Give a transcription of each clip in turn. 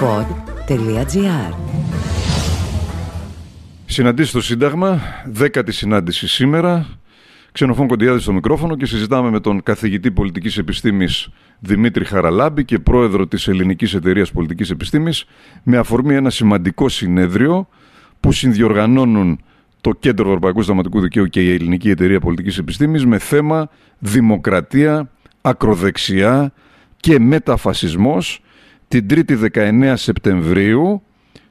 pod.gr Συναντήσεις στο Σύνταγμα, δέκατη συνάντηση σήμερα. Ξενοφών Κοντιάδη στο μικρόφωνο και συζητάμε με τον καθηγητή πολιτικής επιστήμης Δημήτρη Χαραλάμπη και πρόεδρο της Ελληνικής Εταιρείας Πολιτικής Επιστήμης με αφορμή ένα σημαντικό συνέδριο που συνδιοργανώνουν το Κέντρο Ευρωπαϊκού Σταματικού Δικαίου και η Ελληνική Εταιρεία Πολιτικής Επιστήμης με θέμα δημοκρατία, ακροδεξιά και μεταφασισμός την 3η 19 Σεπτεμβρίου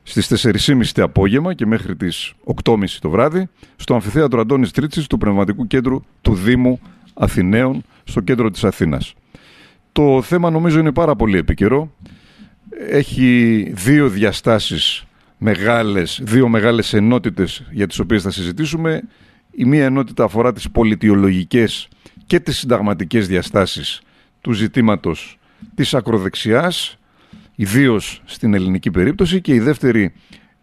στις 4.30 το απόγευμα και μέχρι τις 8.30 το βράδυ στο Αμφιθέατρο Αντώνης Τρίτσης του Πνευματικού Κέντρου του Δήμου Αθηναίων στο κέντρο της Αθήνας. Το θέμα νομίζω είναι πάρα πολύ επίκαιρο. Έχει δύο διαστάσεις μεγάλες, δύο μεγάλες ενότητες για τις οποίες θα συζητήσουμε. Η μία ενότητα αφορά τις πολιτιολογικές και τις συνταγματικές διαστάσεις του ζητήματος της ακροδεξιάς, ιδίως στην ελληνική περίπτωση και η δεύτερη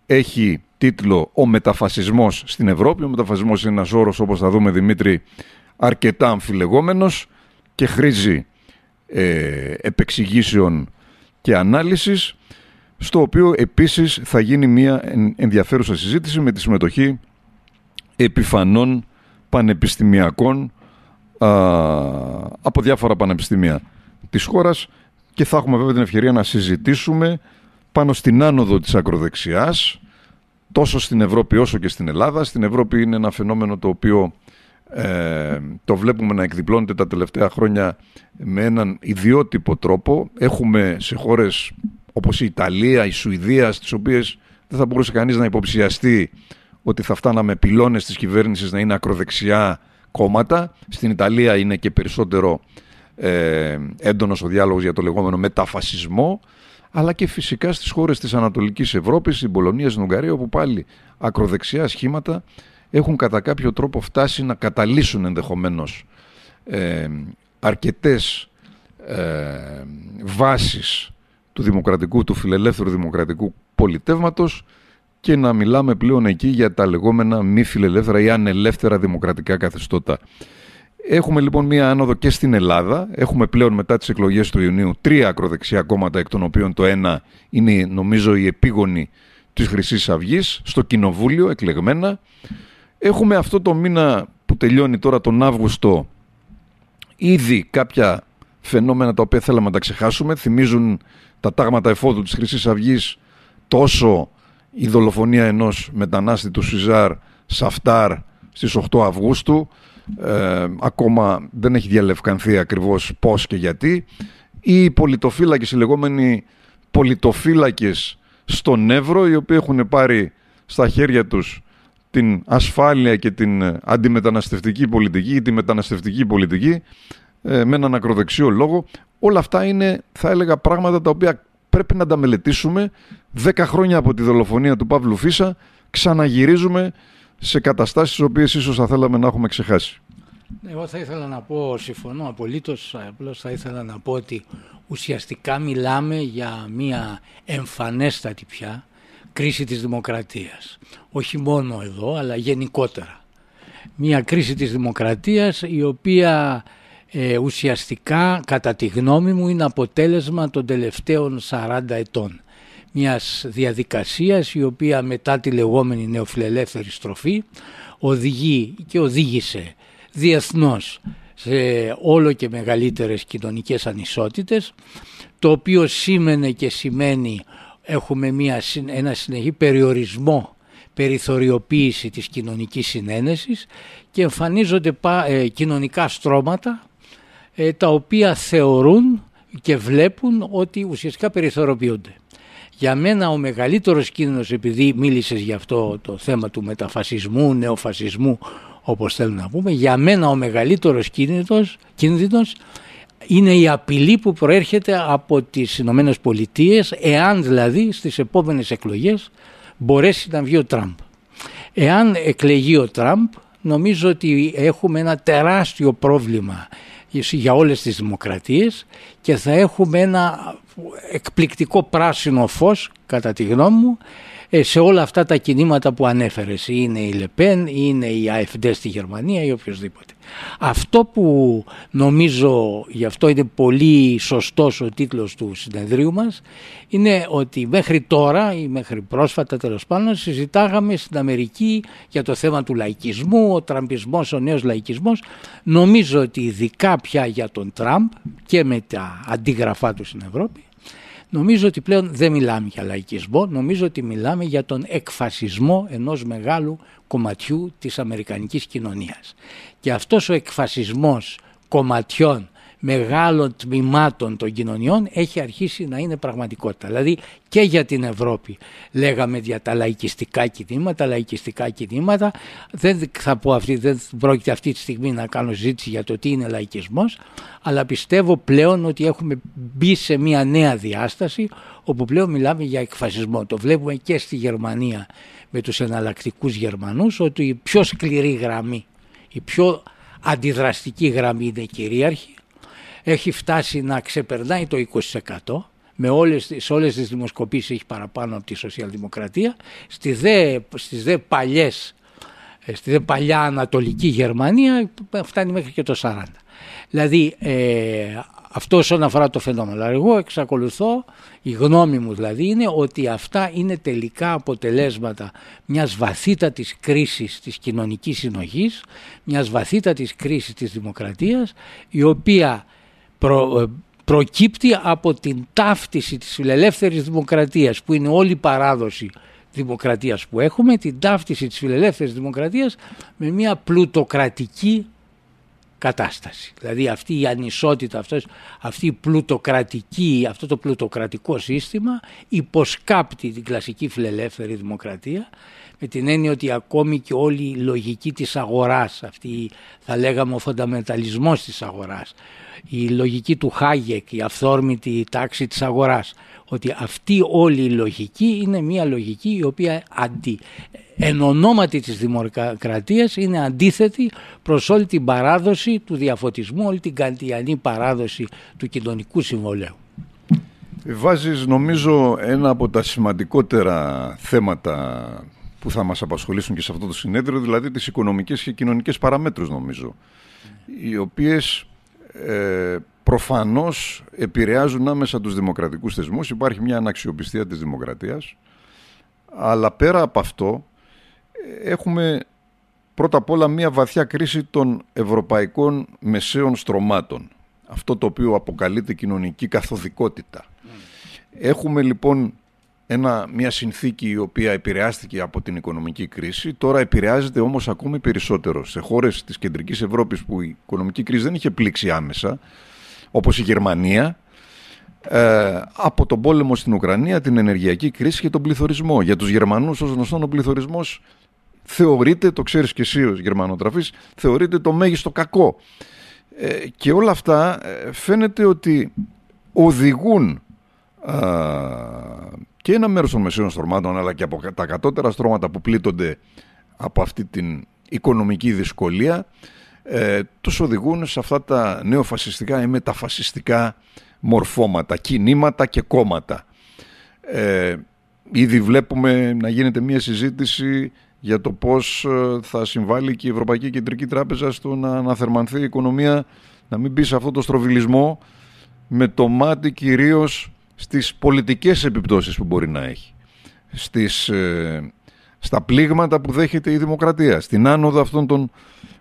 έχει τίτλο «Ο μεταφασισμός στην Ευρώπη». Ο μεταφασισμός είναι ένας όρος, όπως θα δούμε Δημήτρη, αρκετά αμφιλεγόμενος και χρήζει ε, επεξηγήσεων και ανάλυσης, στο οποίο επίσης θα γίνει μια ενδιαφέρουσα συζήτηση με τη συμμετοχή επιφανών πανεπιστημιακών α, από διάφορα πανεπιστήμια της χώρας και θα έχουμε βέβαια την ευκαιρία να συζητήσουμε πάνω στην άνοδο της ακροδεξιάς τόσο στην Ευρώπη όσο και στην Ελλάδα. Στην Ευρώπη είναι ένα φαινόμενο το οποίο ε, το βλέπουμε να εκδιπλώνεται τα τελευταία χρόνια με έναν ιδιότυπο τρόπο. Έχουμε σε χώρες όπως η Ιταλία, η Σουηδία, στις οποίες δεν θα μπορούσε κανείς να υποψιαστεί ότι θα φτάναμε πυλώνες της κυβέρνησης να είναι ακροδεξιά κόμματα. Στην Ιταλία είναι και περισσότερο ε, έντονος ο διάλογος για το λεγόμενο μεταφασισμό αλλά και φυσικά στις χώρες της Ανατολικής Ευρώπης, στην Πολωνία, στην Ουγγαρία όπου πάλι ακροδεξιά σχήματα έχουν κατά κάποιο τρόπο φτάσει να καταλύσουν ενδεχομένως ε, αρκετές ε, βάσεις του δημοκρατικού, του φιλελεύθερου δημοκρατικού πολιτεύματος και να μιλάμε πλέον εκεί για τα λεγόμενα μη φιλελεύθερα ή ανελεύθερα δημοκρατικά καθεστώτα. Έχουμε λοιπόν μία άνοδο και στην Ελλάδα. Έχουμε πλέον μετά τις εκλογές του Ιουνίου τρία ακροδεξιά κόμματα, εκ των οποίων το ένα είναι νομίζω η επίγονη της χρυσής αυγής στο Κοινοβούλιο, εκλεγμένα. Έχουμε αυτό το μήνα που τελειώνει τώρα τον Αύγουστο ήδη κάποια φαινόμενα τα οποία θέλαμε να τα ξεχάσουμε. Θυμίζουν τα τάγματα εφόδου της χρυσής αυγής τόσο η δολοφονία ενός μετανάστη του Σιζάρ Σαφτάρ στις 8 Αυγούστου ε, ακόμα δεν έχει διαλευκανθεί ακριβώς πώς και γιατί ή οι πολιτοφύλακες, οι λεγόμενοι πολιτοφύλακες στον Εύρο οι οποίοι έχουν πάρει στα χέρια τους την ασφάλεια και την αντιμεταναστευτική πολιτική ή τη μεταναστευτική πολιτική ε, με έναν ακροδεξιό λόγο όλα αυτά είναι θα έλεγα πράγματα τα οποία πρέπει να τα μελετήσουμε. Δέκα χρόνια από τη δολοφονία του Παύλου Φίσα ξαναγυρίζουμε σε καταστάσεις τις οποίες ίσως θα θέλαμε να έχουμε ξεχάσει. Ναι, εγώ θα ήθελα να πω, συμφωνώ απολύτως, απλώς θα ήθελα να πω ότι ουσιαστικά μιλάμε για μια εμφανέστατη πια κρίση της δημοκρατίας. Όχι μόνο εδώ, αλλά γενικότερα. Μια κρίση της δημοκρατίας η οποία ε, ουσιαστικά κατά τη γνώμη μου είναι αποτέλεσμα των τελευταίων 40 ετών μιας διαδικασίας η οποία μετά τη λεγόμενη νεοφιλελεύθερη στροφή οδηγεί και οδήγησε διεθνώς σε όλο και μεγαλύτερες κοινωνικές ανισότητες το οποίο σήμαινε και σημαίνει έχουμε μια, ένα συνεχή περιορισμό περιθωριοποίηση της κοινωνικής συνένεσης και εμφανίζονται ε, κοινωνικά στρώματα ε, τα οποία θεωρούν και βλέπουν ότι ουσιαστικά περιθωριοποιούνται. Για μένα ο μεγαλύτερος κίνδυνος, επειδή μίλησες για αυτό το θέμα του μεταφασισμού, νεοφασισμού, όπως θέλουν να πούμε, για μένα ο μεγαλύτερος κίνδυνος, κίνδυνος είναι η απειλή που προέρχεται από τις Ηνωμένες Πολιτείες, εάν δηλαδή στις επόμενες εκλογές μπορέσει να βγει ο Τραμπ. Εάν εκλεγεί ο Τραμπ, νομίζω ότι έχουμε ένα τεράστιο πρόβλημα για όλες τις δημοκρατίες και θα έχουμε ένα εκπληκτικό πράσινο φως κατά τη γνώμη μου ε, σε όλα αυτά τα κινήματα που ανέφερες είναι η Λεπέν, είναι η AFD στη Γερμανία ή οποιοδήποτε. Αυτό που νομίζω, γι' αυτό είναι πολύ σωστός ο τίτλος του συνεδρίου μας, είναι ότι μέχρι τώρα ή μέχρι πρόσφατα τέλος πάντων συζητάγαμε στην Αμερική για το θέμα του λαϊκισμού, ο τραμπισμός, ο νέος λαϊκισμός. Νομίζω ότι ειδικά πια για τον Τραμπ και με τα αντίγραφά του στην Ευρώπη, Νομίζω ότι πλέον δεν μιλάμε για λαϊκισμό, νομίζω ότι μιλάμε για τον εκφασισμό ενός μεγάλου κομματιού της Αμερικανικής κοινωνίας. Και αυτός ο εκφασισμός κομματιών μεγάλων τμήματων των κοινωνιών έχει αρχίσει να είναι πραγματικότητα. Δηλαδή και για την Ευρώπη λέγαμε για τα λαϊκιστικά κινήματα, λαϊκιστικά κινήματα. Δεν θα πω αυτή, δεν πρόκειται αυτή τη στιγμή να κάνω ζήτηση για το τι είναι λαϊκισμός, αλλά πιστεύω πλέον ότι έχουμε μπει σε μια νέα διάσταση όπου πλέον μιλάμε για εκφασισμό. Το βλέπουμε και στη Γερμανία με τους εναλλακτικούς Γερμανούς ότι η πιο σκληρή γραμμή, η πιο αντιδραστική γραμμή είναι κυρίαρχη έχει φτάσει να ξεπερνάει το 20% με όλες, σε όλες τις δημοσκοπήσεις έχει παραπάνω από τη σοσιαλδημοκρατία στις δε, στις δε παλιές ε, στη δε παλιά Ανατολική Γερμανία φτάνει μέχρι και το 40. Δηλαδή ε, αυτό όσον αφορά το φαινόμενο. Αλλά εγώ εξακολουθώ, η γνώμη μου δηλαδή είναι ότι αυτά είναι τελικά αποτελέσματα μιας βαθύτατης κρίσης της κοινωνικής συνοχής, μιας βαθύτατης κρίσης της δημοκρατίας, η οποία προ, ε, προκύπτει από την ταύτιση της φιλελεύθερης δημοκρατίας που είναι όλη η παράδοση δημοκρατίας που έχουμε, την ταύτιση της φιλελεύθερης δημοκρατίας με μια πλουτοκρατική κατάσταση. Δηλαδή αυτή η ανισότητα, αυτός, αυτή η πλουτοκρατική, αυτό το πλουτοκρατικό σύστημα υποσκάπτει την κλασική φιλελεύθερη δημοκρατία με την έννοια ότι ακόμη και όλη η λογική της αγοράς, αυτή θα λέγαμε ο φονταμεταλισμός της αγοράς, η λογική του Χάγεκ, η αυθόρμητη τάξη της αγοράς, ότι αυτή όλη η λογική είναι μια λογική η οποία αντι, εν ονόματι της δημοκρατίας είναι αντίθετη προς όλη την παράδοση του διαφωτισμού, όλη την καντιανή παράδοση του κοινωνικού συμβολέου. Βάζεις νομίζω ένα από τα σημαντικότερα θέματα που θα μας απασχολήσουν και σε αυτό το συνέδριο, δηλαδή τις οικονομικές και κοινωνικές παραμέτρους νομίζω, οι οποίες ε, προφανώς επηρεάζουν άμεσα τους δημοκρατικούς θεσμούς. Υπάρχει μια αναξιοπιστία της δημοκρατίας. Αλλά πέρα από αυτό έχουμε πρώτα απ' όλα μια βαθιά κρίση των ευρωπαϊκών μεσαίων στρωμάτων. Αυτό το οποίο αποκαλείται κοινωνική καθοδικότητα. Έχουμε λοιπόν ένα, μια συνθήκη η οποία επηρεάστηκε από την οικονομική κρίση, τώρα επηρεάζεται όμως ακόμη περισσότερο σε χώρες της κεντρικής Ευρώπης που η οικονομική κρίση δεν είχε πλήξει άμεσα, όπως η Γερμανία, ε, από τον πόλεμο στην Ουκρανία, την ενεργειακή κρίση και τον πληθωρισμό. Για τους Γερμανούς, ως γνωστόν, ο πληθωρισμός θεωρείται, το ξέρεις και εσύ ως Γερμανοτραφής, θεωρείται το μέγιστο κακό. Ε, και όλα αυτά ε, φαίνεται ότι οδηγούν και ένα μέρος των μεσαίων στρωμάτων αλλά και από τα κατώτερα στρώματα που πλήττονται από αυτή την οικονομική δυσκολία ε, τους οδηγούν σε αυτά τα νεοφασιστικά ή μεταφασιστικά μορφώματα, κινήματα και κόμματα. Ε, ήδη βλέπουμε να γίνεται μια συζήτηση για το πώς ε, θα συμβάλλει και η Ευρωπαϊκή Κεντρική Τράπεζα στο να αναθερμανθεί η οικονομία, να μην μπει σε αυτό το στροβιλισμό με το μάτι κυρίως στις πολιτικές επιπτώσεις που μπορεί να έχει, στις, ε, στα πλήγματα που δέχεται η δημοκρατία, στην άνοδο αυτών των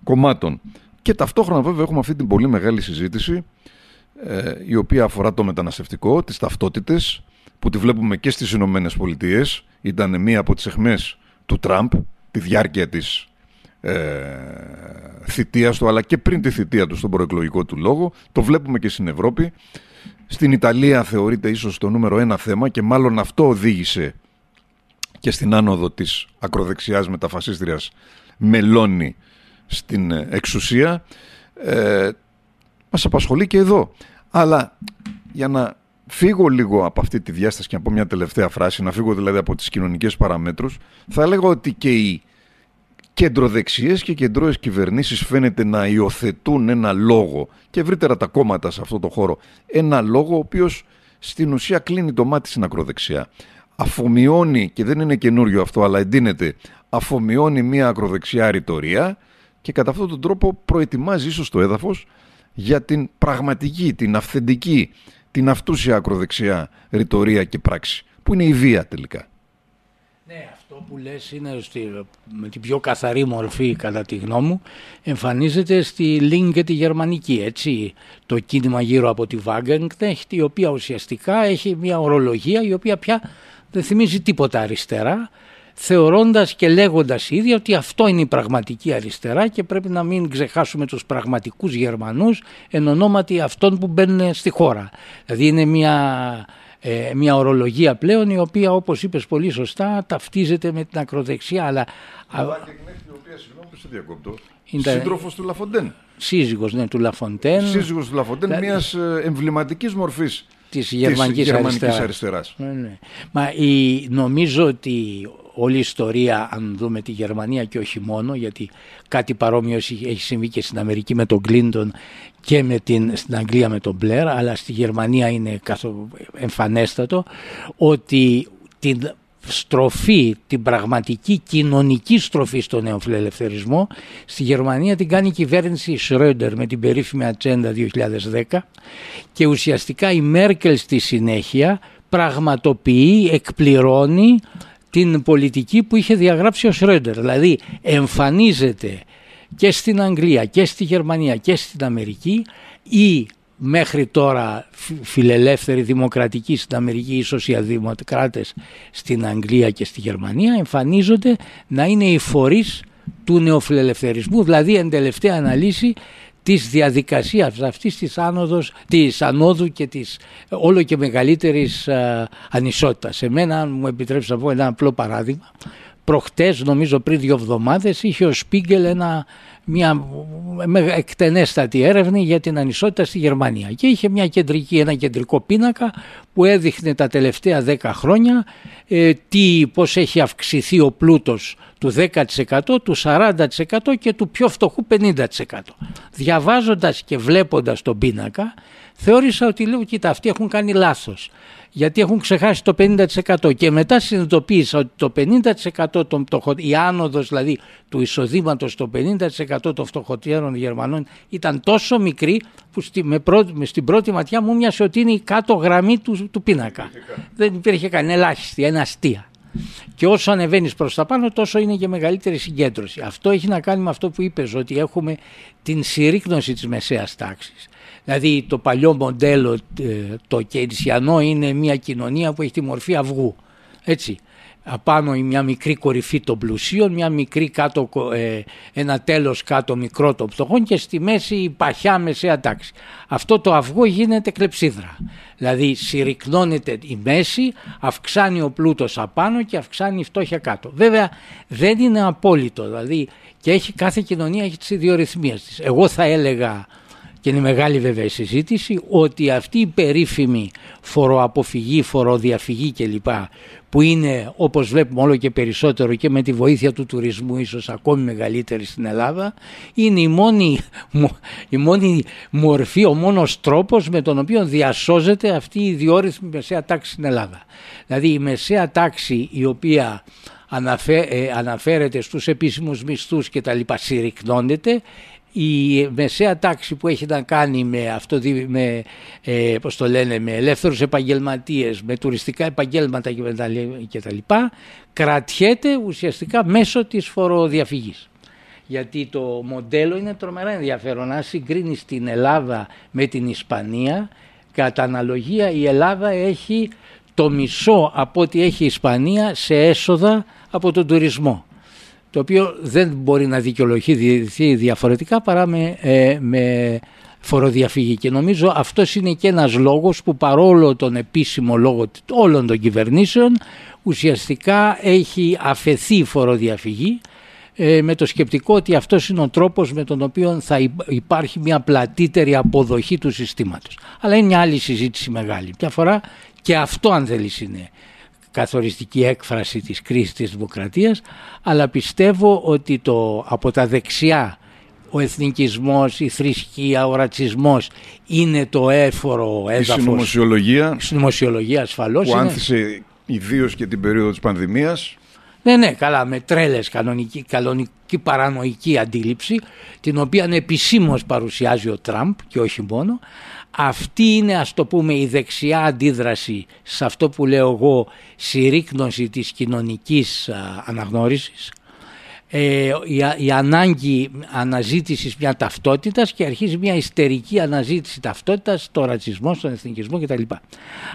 κομμάτων. Και ταυτόχρονα βέβαια έχουμε αυτή την πολύ μεγάλη συζήτηση ε, η οποία αφορά το μεταναστευτικό, τις ταυτότητες που τη βλέπουμε και στις Ηνωμένες Πολιτείες. Ήταν μία από τις εχμές του Τραμπ, τη διάρκεια της ε, θητείας του αλλά και πριν τη θητεία του στον προεκλογικό του λόγο. Το βλέπουμε και στην Ευρώπη. Στην Ιταλία θεωρείται ίσως το νούμερο ένα θέμα και μάλλον αυτό οδήγησε και στην άνοδο της ακροδεξιάς μεταφασίστριας Μελώνη στην εξουσία. Ε, μας απασχολεί και εδώ. Αλλά για να φύγω λίγο από αυτή τη διάσταση και να πω μια τελευταία φράση, να φύγω δηλαδή από τις κοινωνικές παραμέτρους, θα λέγω ότι και οι κεντροδεξιές και κεντρώες κυβερνήσεις φαίνεται να υιοθετούν ένα λόγο και ευρύτερα τα κόμματα σε αυτό το χώρο ένα λόγο ο οποίος στην ουσία κλείνει το μάτι στην ακροδεξιά αφομοιώνει και δεν είναι καινούριο αυτό αλλά εντείνεται αφομοιώνει μια ακροδεξιά ρητορία και κατά αυτόν τον τρόπο προετοιμάζει ίσως το έδαφος για την πραγματική, την αυθεντική, την αυτούσια ακροδεξιά ρητορία και πράξη, που είναι η βία τελικά. Ναι, αυτό που λες είναι στη, με την πιο καθαρή μορφή κατά τη γνώμη μου εμφανίζεται στη Λίγκε τη γερμανική έτσι το κίνημα γύρω από τη Wagenknecht η οποία ουσιαστικά έχει μια ορολογία η οποία πια δεν θυμίζει τίποτα αριστερά θεωρώντας και λέγοντας ήδη ότι αυτό είναι η πραγματική αριστερά και πρέπει να μην ξεχάσουμε τους πραγματικούς Γερμανούς εν ονόματι αυτών που μπαίνουν στη χώρα. Δηλαδή είναι μια, ε, μια ορολογία πλέον η οποία όπως είπες πολύ σωστά ταυτίζεται με την ακροδεξιά αλλά... η οποία, συγγνώμη που σε διακόπτω, σύντροφος του Λαφοντέν. Σύζυγος ναι, του Λαφοντέν. Σύζυγος του Λαφοντέν, δηλαδή... μιας ε, εμβληματικής μορφής της γερμανικής, της αριστεράς. Ναι, ναι. Μα η, νομίζω ότι όλη η ιστορία, αν δούμε τη Γερμανία και όχι μόνο, γιατί κάτι παρόμοιο έχει συμβεί και στην Αμερική με τον Κλίντον και με την, στην Αγγλία με τον Μπλερ, αλλά στη Γερμανία είναι καθο, εμφανέστατο, ότι την στροφή, την πραγματική κοινωνική στροφή στο νεοφιλελευθερισμό στη Γερμανία την κάνει η κυβέρνηση Σρόντερ με την περίφημη Ατζέντα 2010 και ουσιαστικά η Μέρκελ στη συνέχεια πραγματοποιεί, εκπληρώνει την πολιτική που είχε διαγράψει ο Σρόντερ. Δηλαδή εμφανίζεται και στην Αγγλία και στη Γερμανία και στην Αμερική ή μέχρι τώρα φιλελεύθεροι δημοκρατικοί στην Αμερική ή σοσιαλδημοκράτες στην Αγγλία και στη Γερμανία εμφανίζονται να είναι οι φορείς του νεοφιλελευθερισμού, δηλαδή εν τελευταία αναλύση της διαδικασίας αυτής της, άνοδος, της ανόδου και της όλο και μεγαλύτερης α, ανισότητας. Σε μένα, μου επιτρέψεις να πω ένα απλό παράδειγμα, προχτές νομίζω πριν δύο εβδομάδες είχε ο Σπίγκελ ένα μια εκτενέστατη έρευνα για την ανισότητα στη Γερμανία και είχε μια κεντρική, ένα κεντρικό πίνακα που έδειχνε τα τελευταία 10 χρόνια ε, τι, πώς έχει αυξηθεί ο πλούτος του 10%, του 40% και του πιο φτωχού 50%. Διαβάζοντας και βλέποντας τον πίνακα θεώρησα ότι λέω κοίτα αυτοί έχουν κάνει λάθος γιατί έχουν ξεχάσει το 50% και μετά συνειδητοποίησα ότι το 50% των η άνοδος δηλαδή του εισοδήματος το 50% των φτωχοτέρων Γερμανών ήταν τόσο μικρή που στη, με πρώτη, στην πρώτη ματιά μου μοιασε ότι είναι η κάτω γραμμή του, του πίνακα. Δεν υπήρχε κανένα ελάχιστη, είναι αστεία. Και όσο ανεβαίνεις προς τα πάνω, τόσο είναι και μεγαλύτερη συγκέντρωση. Αυτό έχει να κάνει με αυτό που είπες, ότι έχουμε την συρρήκνωση της μεσαίας τάξης. Δηλαδή το παλιό μοντέλο, ε, το κεϊνσιανό είναι μια κοινωνία που έχει τη μορφή αυγού. Έτσι. Απάνω μια μικρή κορυφή των πλουσίων, μια μικρή κάτω, ε, ένα τέλος κάτω μικρό των πτωχών και στη μέση η παχιά μεσαία τάξη. Αυτό το αυγό γίνεται κλεψίδρα. Δηλαδή συρρυκνώνεται η μέση, αυξάνει ο πλούτος απάνω και αυξάνει η φτώχεια κάτω. Βέβαια δεν είναι απόλυτο, δηλαδή και έχει, κάθε κοινωνία έχει τις ιδιορυθμίες της. Εγώ θα έλεγα και είναι μεγάλη βέβαια η συζήτηση ότι αυτή η περίφημη φοροαποφυγή, φοροδιαφυγή κλπ που είναι όπως βλέπουμε όλο και περισσότερο και με τη βοήθεια του τουρισμού ίσως ακόμη μεγαλύτερη στην Ελλάδα είναι η μόνη, η μόνη μορφή, ο μόνος τρόπος με τον οποίο διασώζεται αυτή η διόρυθμη μεσαία τάξη στην Ελλάδα. Δηλαδή η μεσαία τάξη η οποία ε, αναφέρεται στους επίσημους μισθούς και τα λοιπά συρρυκνώνεται η μεσαία τάξη που έχει να κάνει με, αυτό, με, ε, πώς το λένε, με ελεύθερους επαγγελματίες, με τουριστικά επαγγέλματα και τα λοιπά, κρατιέται ουσιαστικά μέσω της φοροδιαφυγής. Γιατί το μοντέλο είναι τρομερά ενδιαφέρον. Αν συγκρίνεις την Ελλάδα με την Ισπανία, κατά αναλογία η Ελλάδα έχει το μισό από ό,τι έχει η Ισπανία σε έσοδα από τον τουρισμό το οποίο δεν μπορεί να δικαιολογηθεί διαφορετικά παρά με, ε, με φοροδιαφυγή. Και νομίζω αυτός είναι και ένας λόγος που παρόλο τον επίσημο λόγο όλων των κυβερνήσεων ουσιαστικά έχει αφαιθεί η φοροδιαφυγή ε, με το σκεπτικό ότι αυτός είναι ο τρόπος με τον οποίο θα υπάρχει μια πλατύτερη αποδοχή του συστήματος. Αλλά είναι μια άλλη συζήτηση μεγάλη. Μια φορά και αυτό αν θέλεις είναι καθοριστική έκφραση της κρίσης της δημοκρατίας αλλά πιστεύω ότι το, από τα δεξιά ο εθνικισμός, η θρησκεία, ο ρατσισμός είναι το έφορο έδαφος. Η συνωμοσιολογία. Η συνωμοσιολογία ασφαλώς. Που άνθησε ιδίως και την περίοδο της πανδημίας. Ναι, ναι, καλά, με τρέλες κανονική, κανονική παρανοϊκή αντίληψη, την οποία επισήμως παρουσιάζει ο Τραμπ και όχι μόνο. Αυτή είναι ας το πούμε η δεξιά αντίδραση σε αυτό που λέω εγώ συρρήκνωση της κοινωνικής αναγνώρισης ε, η, η ανάγκη αναζήτησης μια ταυτότητας και αρχίζει μια ιστερική αναζήτηση ταυτότητας στο ρατσισμό, στον εθνικισμό κτλ.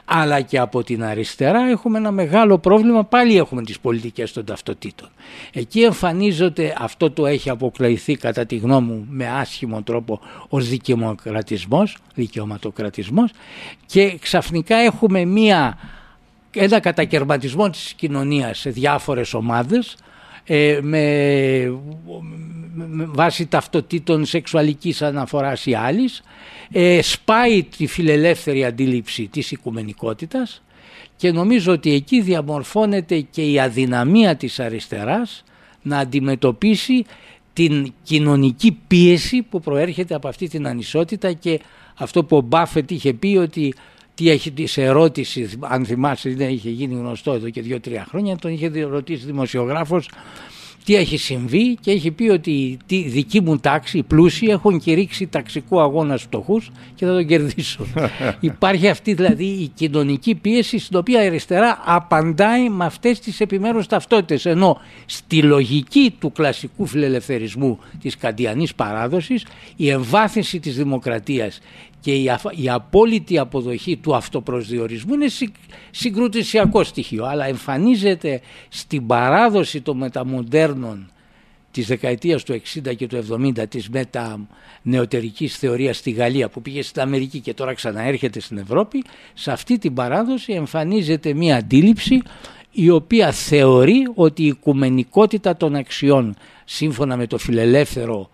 Αλλά και από την αριστερά έχουμε ένα μεγάλο πρόβλημα, πάλι έχουμε τις πολιτικές των ταυτοτήτων. Εκεί εμφανίζεται, αυτό το έχει αποκλειθεί κατά τη γνώμη μου με άσχημο τρόπο ως δικαιωματοκρατισμός, δικαιωματοκρατισμός και ξαφνικά έχουμε μια, ένα κατακαιρματισμό της κοινωνίας σε διάφορες ομάδες ε, με, με βάση ταυτοτήτων σεξουαλικής αναφοράς ή άλλης ε, σπάει τη φιλελεύθερη αντίληψη της οικουμενικότητας και νομίζω ότι εκεί διαμορφώνεται και η αδυναμία της αριστεράς να αντιμετωπίσει την κοινωνική πίεση που προέρχεται από αυτή την ανισότητα και αυτό που ο Μπάφετ είχε πει ότι τι έχει σε ερώτηση, αν θυμάσαι δεν είχε γίνει γνωστό εδώ και δύο-τρία χρόνια, τον είχε ρωτήσει δημοσιογράφος τι έχει συμβεί και έχει πει ότι τη δική μου τάξη, οι πλούσιοι έχουν κηρύξει ταξικού αγώνα στους φτωχούς και θα τον κερδίσουν. Υπάρχει αυτή δηλαδή η κοινωνική πίεση στην οποία η αριστερά απαντάει με αυτές τις επιμέρους ταυτότητες ενώ στη λογική του κλασικού φιλελευθερισμού της καντιανής παράδοσης η εμβάθυνση της δημοκρατίας και η, απόλυτη αποδοχή του αυτοπροσδιορισμού είναι συγκρούτησιακό στοιχείο αλλά εμφανίζεται στην παράδοση των μεταμοντέρνων της δεκαετίας του 60 και του 70 της μετανεωτερικής θεωρίας στη Γαλλία που πήγε στην Αμερική και τώρα ξαναέρχεται στην Ευρώπη σε αυτή την παράδοση εμφανίζεται μια αντίληψη η οποία θεωρεί ότι η οικουμενικότητα των αξιών σύμφωνα με το φιλελεύθερο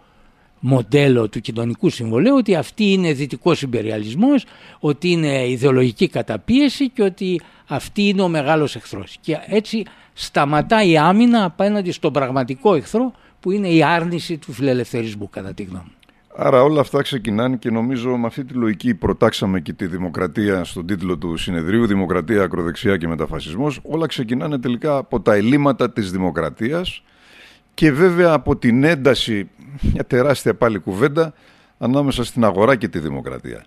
μοντέλο του κοινωνικού συμβολέου ότι αυτή είναι δυτικός υπεριαλισμός, ότι είναι ιδεολογική καταπίεση και ότι αυτή είναι ο μεγάλος εχθρός. Και έτσι σταματάει η άμυνα απέναντι στον πραγματικό εχθρό που είναι η άρνηση του φιλελευθερισμού κατά τη γνώμη Άρα όλα αυτά ξεκινάνε και νομίζω με αυτή τη λογική προτάξαμε και τη δημοκρατία στον τίτλο του συνεδρίου, δημοκρατία, ακροδεξιά και μεταφασισμός. Όλα ξεκινάνε τελικά από τα ελλείμματα της δημοκρατίας και βέβαια από την ένταση, μια τεράστια πάλι κουβέντα, ανάμεσα στην αγορά και τη δημοκρατία.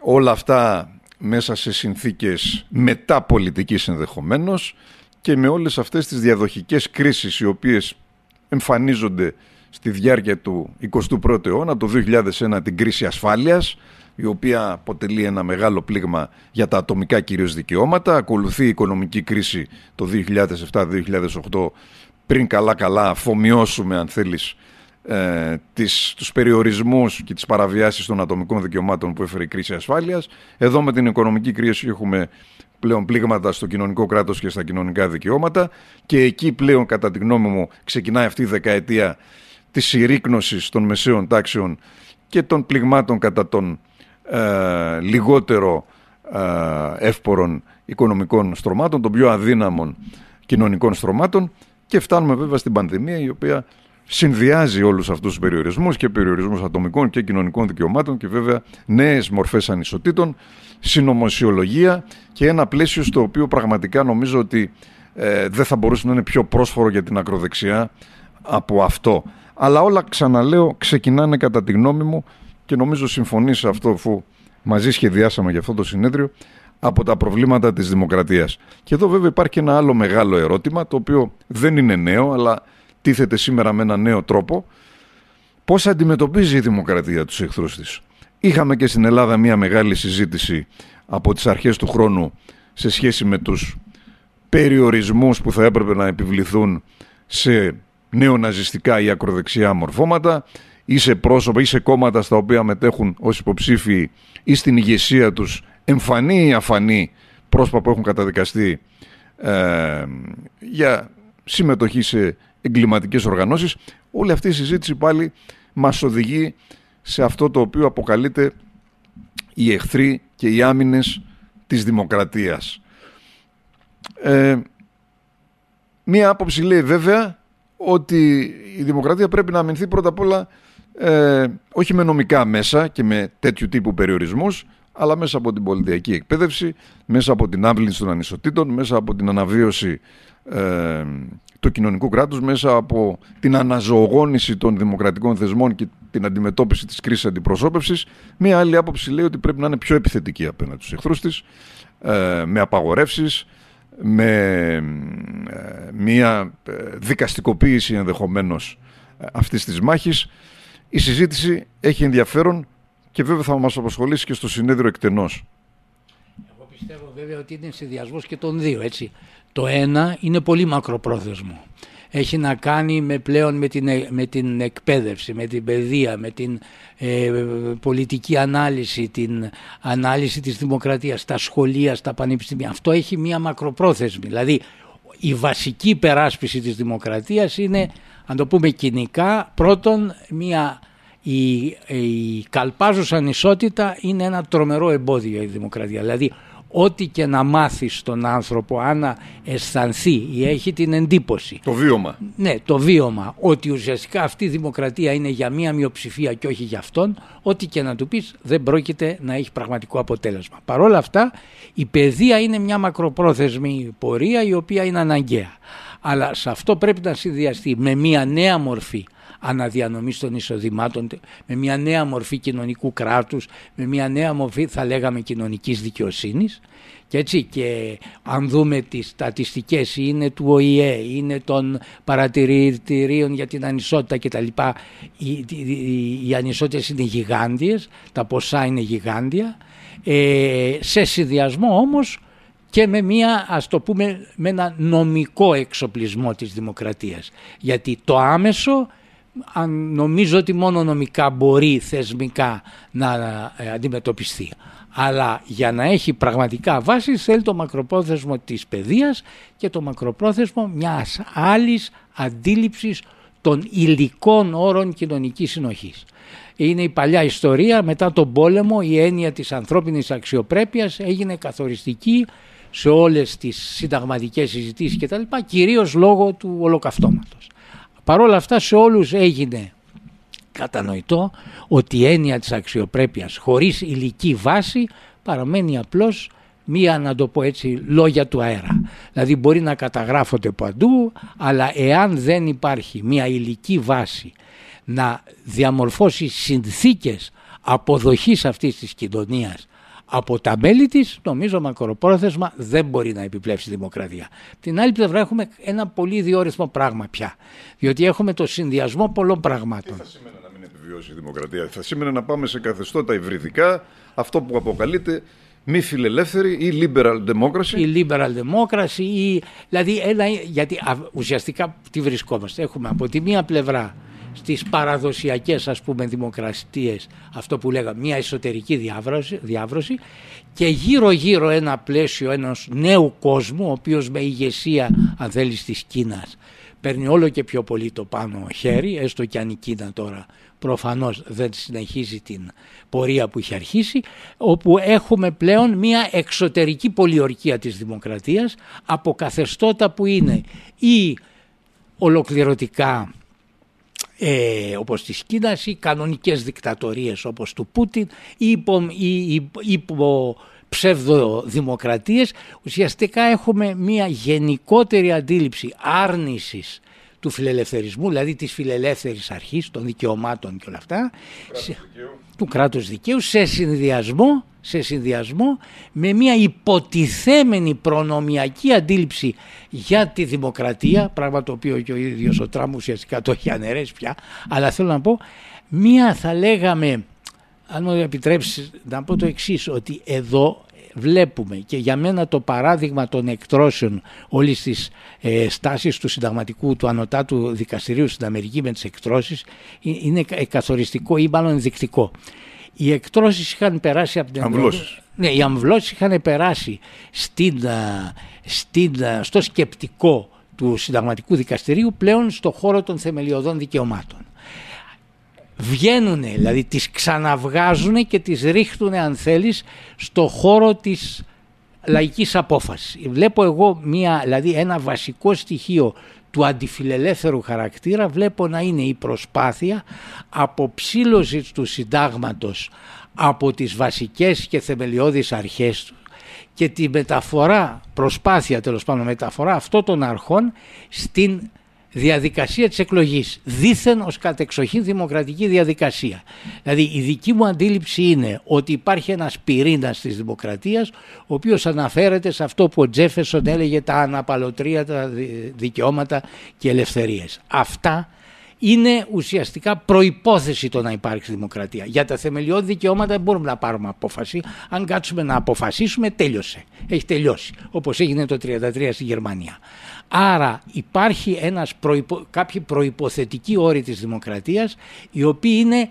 Όλα αυτά μέσα σε συνθήκες μετά πολιτικής ενδεχομένως και με όλες αυτές τις διαδοχικές κρίσεις οι οποίες εμφανίζονται στη διάρκεια του 21ου αιώνα, το 2001 την κρίση ασφάλειας, η οποία αποτελεί ένα μεγάλο πλήγμα για τα ατομικά κυρίως δικαιώματα. Ακολουθεί η οικονομική κρίση το 2007-2008 πριν καλά-καλά αφομοιώσουμε αν θέλεις ε, τις, τους περιορισμούς και τις παραβιάσεις των ατομικών δικαιωμάτων που έφερε η κρίση ασφάλειας. Εδώ με την οικονομική κρίση έχουμε πλέον πλήγματα στο κοινωνικό κράτος και στα κοινωνικά δικαιώματα και εκεί πλέον κατά τη γνώμη μου ξεκινάει αυτή η δεκαετία της συρρήκνωσης των μεσαίων τάξεων και των πληγμάτων κατά των ε, λιγότερο ε, εύπορων οικονομικών στρωμάτων, των πιο αδύναμων κοινωνικών στρωμάτων και φτάνουμε βέβαια στην πανδημία η οποία συνδυάζει όλους αυτούς τους περιορισμούς και περιορισμούς ατομικών και κοινωνικών δικαιωμάτων και βέβαια νέες μορφές ανισοτήτων, συνωμοσιολογία και ένα πλαίσιο στο οποίο πραγματικά νομίζω ότι ε, δεν θα μπορούσε να είναι πιο πρόσφορο για την ακροδεξιά από αυτό. Αλλά όλα ξαναλέω ξεκινάνε κατά τη γνώμη μου και νομίζω συμφωνείς σε αυτό που μαζί σχεδιάσαμε για αυτό το συνέδριο από τα προβλήματα της δημοκρατίας. Και εδώ βέβαια υπάρχει ένα άλλο μεγάλο ερώτημα, το οποίο δεν είναι νέο, αλλά τίθεται σήμερα με ένα νέο τρόπο. Πώς αντιμετωπίζει η δημοκρατία τους εχθρούς της; Είχαμε και στην Ελλάδα μια μεγάλη συζήτηση από τις αρχές του χρόνου σε σχέση με τους περιορισμούς που θα έπρεπε να επιβληθούν σε νεοναζιστικά ή ακροδεξιά μορφώματα ή σε πρόσωπα ή σε κόμματα στα οποία μετέχουν ως υποψήφοι ή στην ηγεσία τους εμφανή ή αφανή πρόσωπα που έχουν καταδικαστεί ε, για συμμετοχή σε εγκληματικές οργανώσεις. Όλη αυτή η συζήτηση πάλι μας οδηγεί σε αυτό το οποίο αποκαλείται οι εχθροί και οι άμυνες της δημοκρατίας. Ε, μία άποψη λέει βέβαια ότι η δημοκρατία πρέπει να αμυνθεί πρώτα απ' όλα ε, όχι με νομικά μέσα και με τέτοιου τύπου περιορισμούς αλλά μέσα από την πολιτιακή εκπαίδευση, μέσα από την άμβληση των ανισοτήτων, μέσα από την αναβίωση ε, του κοινωνικού κράτους μέσα από την αναζωογόνηση των δημοκρατικών θεσμών και την αντιμετώπιση της κρίσης αντιπροσώπευσης. Μία άλλη άποψη λέει ότι πρέπει να είναι πιο επιθετική απέναντι στους εχθρούς της, ε, με απαγορεύσεις, με ε, μία ε, δικαστικοποίηση ενδεχομένως αυτής της μάχης. Η συζήτηση έχει ενδιαφέρον και βέβαια θα μας απασχολήσει και στο συνέδριο εκτενώς. Εγώ πιστεύω βέβαια ότι είναι συνδυασμός και των δύο έτσι. Το ένα είναι πολύ μακροπρόθεσμο. Έχει να κάνει με πλέον με την, με την εκπαίδευση, με την παιδεία, με την ε, πολιτική ανάλυση, την ανάλυση της δημοκρατίας στα σχολεία, στα πανεπιστήμια. Αυτό έχει μία μακροπρόθεσμη. Δηλαδή η βασική υπεράσπιση της δημοκρατίας είναι, αν το πούμε κοινικά, πρώτον μία η, η καλπάζουσα ανισότητα είναι ένα τρομερό εμπόδιο για τη δημοκρατία. Δηλαδή ό,τι και να μάθεις στον άνθρωπο αν αισθανθεί ή έχει την εντύπωση. Το βίωμα. Ναι, το βίωμα ότι ουσιαστικά αυτή η δημοκρατία είναι για μία μειοψηφία και όχι για αυτόν, ό,τι και να του πεις δεν πρόκειται να έχει πραγματικό αποτέλεσμα. Παρ' όλα αυτά η παιδεία είναι μια μακροπρόθεσμη πορεία η οποία είναι αναγκαία. Αλλά σε αυτό πρέπει να συνδυαστεί με μια νέα μορφή αναδιανομής των εισοδημάτων, με μια νέα μορφή κοινωνικού κράτους, με μια νέα μορφή θα λέγαμε κοινωνικής δικαιοσύνης και έτσι και αν δούμε τις στατιστικές είναι του ΟΗΕ, είναι των παρατηρητηρίων για την ανισότητα κτλ. Οι, οι, οι ανισότητες είναι γιγάντιες, τα ποσά είναι γιγάντια. Ε, σε συνδυασμό όμως και με μια ας το πούμε με ένα νομικό εξοπλισμό της δημοκρατίας γιατί το άμεσο αν νομίζω ότι μόνο νομικά μπορεί θεσμικά να ε, αντιμετωπιστεί. Αλλά για να έχει πραγματικά βάση θέλει το μακροπρόθεσμο της παιδείας και το μακροπρόθεσμο μιας άλλης αντίληψης των υλικών όρων κοινωνικής συνοχής. Είναι η παλιά ιστορία, μετά τον πόλεμο η έννοια της ανθρώπινης αξιοπρέπειας έγινε καθοριστική σε όλες τις συνταγματικές συζητήσεις κτλ. κυρίως λόγω του ολοκαυτώματος. Παρ' όλα αυτά σε όλους έγινε κατανοητό ότι η έννοια της αξιοπρέπειας χωρίς υλική βάση παραμένει απλώς μία να το πω έτσι λόγια του αέρα. Δηλαδή μπορεί να καταγράφονται παντού αλλά εάν δεν υπάρχει μία υλική βάση να διαμορφώσει συνθήκες αποδοχής αυτής της κοινωνίας από τα μέλη της, νομίζω μακροπρόθεσμα δεν μπορεί να επιπλέψει η δημοκρατία. Την άλλη πλευρά έχουμε ένα πολύ διόρυθμο πράγμα πια, διότι έχουμε το συνδυασμό πολλών πραγμάτων. Τι θα σήμαινε να μην επιβιώσει η δημοκρατία, θα σήμαινε να πάμε σε καθεστώτα υβριδικά, αυτό που αποκαλείται μη φιλελεύθερη ή liberal democracy; Η liberal democracy ή, δηλαδή ένα, γιατί ουσιαστικά τι βρισκόμαστε; Έχουμε από τη μία πλευρά στις παραδοσιακές ας πούμε δημοκρατίες αυτό που λέγαμε μια εσωτερική διάβρωση, διάβρωση και γύρω γύρω ένα πλαίσιο ενός νέου κόσμου ο οποίος με ηγεσία αν θέλεις της Κίνας παίρνει όλο και πιο πολύ το πάνω χέρι έστω και αν η Κίνα τώρα προφανώς δεν συνεχίζει την πορεία που είχε αρχίσει όπου έχουμε πλέον μια εξωτερική πολιορκία της δημοκρατίας από καθεστώτα που είναι ή ολοκληρωτικά ε, όπως της Κίνας ή κανονικές δικτατορίες όπως του Πούτιν ή υπό, ή, υπό ψευδοδημοκρατίες. Ουσιαστικά έχουμε μια γενικότερη αντίληψη άρνησης του φιλελευθερισμού, δηλαδή της φιλελεύθερης αρχής, των δικαιωμάτων και όλα αυτά, του κράτους δικαίου, σε συνδυασμό, σε συνδυασμό με μια υποτιθέμενη προνομιακή αντίληψη για τη δημοκρατία, πράγμα το οποίο και ο ίδιος ο Τραμπ ουσιαστικά το έχει αναιρέσει πια, αλλά θέλω να πω, μια θα λέγαμε, αν μου επιτρέψεις να πω το εξής ότι εδώ βλέπουμε και για μένα το παράδειγμα των εκτρώσεων όλης της ε, στάσης του συνταγματικού του ανωτάτου δικαστηρίου στην Αμερική με τις εκτρώσεις είναι καθοριστικό ή μάλλον ενδεικτικό. Οι εκτρώσεις είχαν περάσει από την Αμβλώσεις. Ναι, οι αμβλώσεις είχαν περάσει στην, στην, στο σκεπτικό του συνταγματικού δικαστηρίου πλέον στο χώρο των θεμελιωδών δικαιωμάτων βγαίνουν, δηλαδή τις ξαναβγάζουν και τις ρίχνουν αν θέλεις στο χώρο της λαϊκής απόφασης. Βλέπω εγώ μια, δηλαδή ένα βασικό στοιχείο του αντιφιλελεύθερου χαρακτήρα βλέπω να είναι η προσπάθεια αποψήλωσης του συντάγματος από τις βασικές και θεμελιώδεις αρχές του και τη μεταφορά, προσπάθεια τέλος πάντων μεταφορά αυτών των αρχών στην διαδικασία της εκλογής δήθεν ως κατεξοχήν δημοκρατική διαδικασία. Δηλαδή η δική μου αντίληψη είναι ότι υπάρχει ένας πυρήνας της δημοκρατίας ο οποίος αναφέρεται σε αυτό που ο Τζέφεσον έλεγε τα αναπαλωτρία, τα δικαιώματα και ελευθερίες. Αυτά είναι ουσιαστικά προϋπόθεση το να υπάρξει δημοκρατία. Για τα θεμελιώδη δικαιώματα δεν μπορούμε να πάρουμε απόφαση. Αν κάτσουμε να αποφασίσουμε τέλειωσε. Έχει τελειώσει. Όπως έγινε το 1933 στη Γερμανία. Άρα υπάρχει ένας προϋπο... κάποιοι προϋποθετικοί όροι της δημοκρατίας οι οποίοι είναι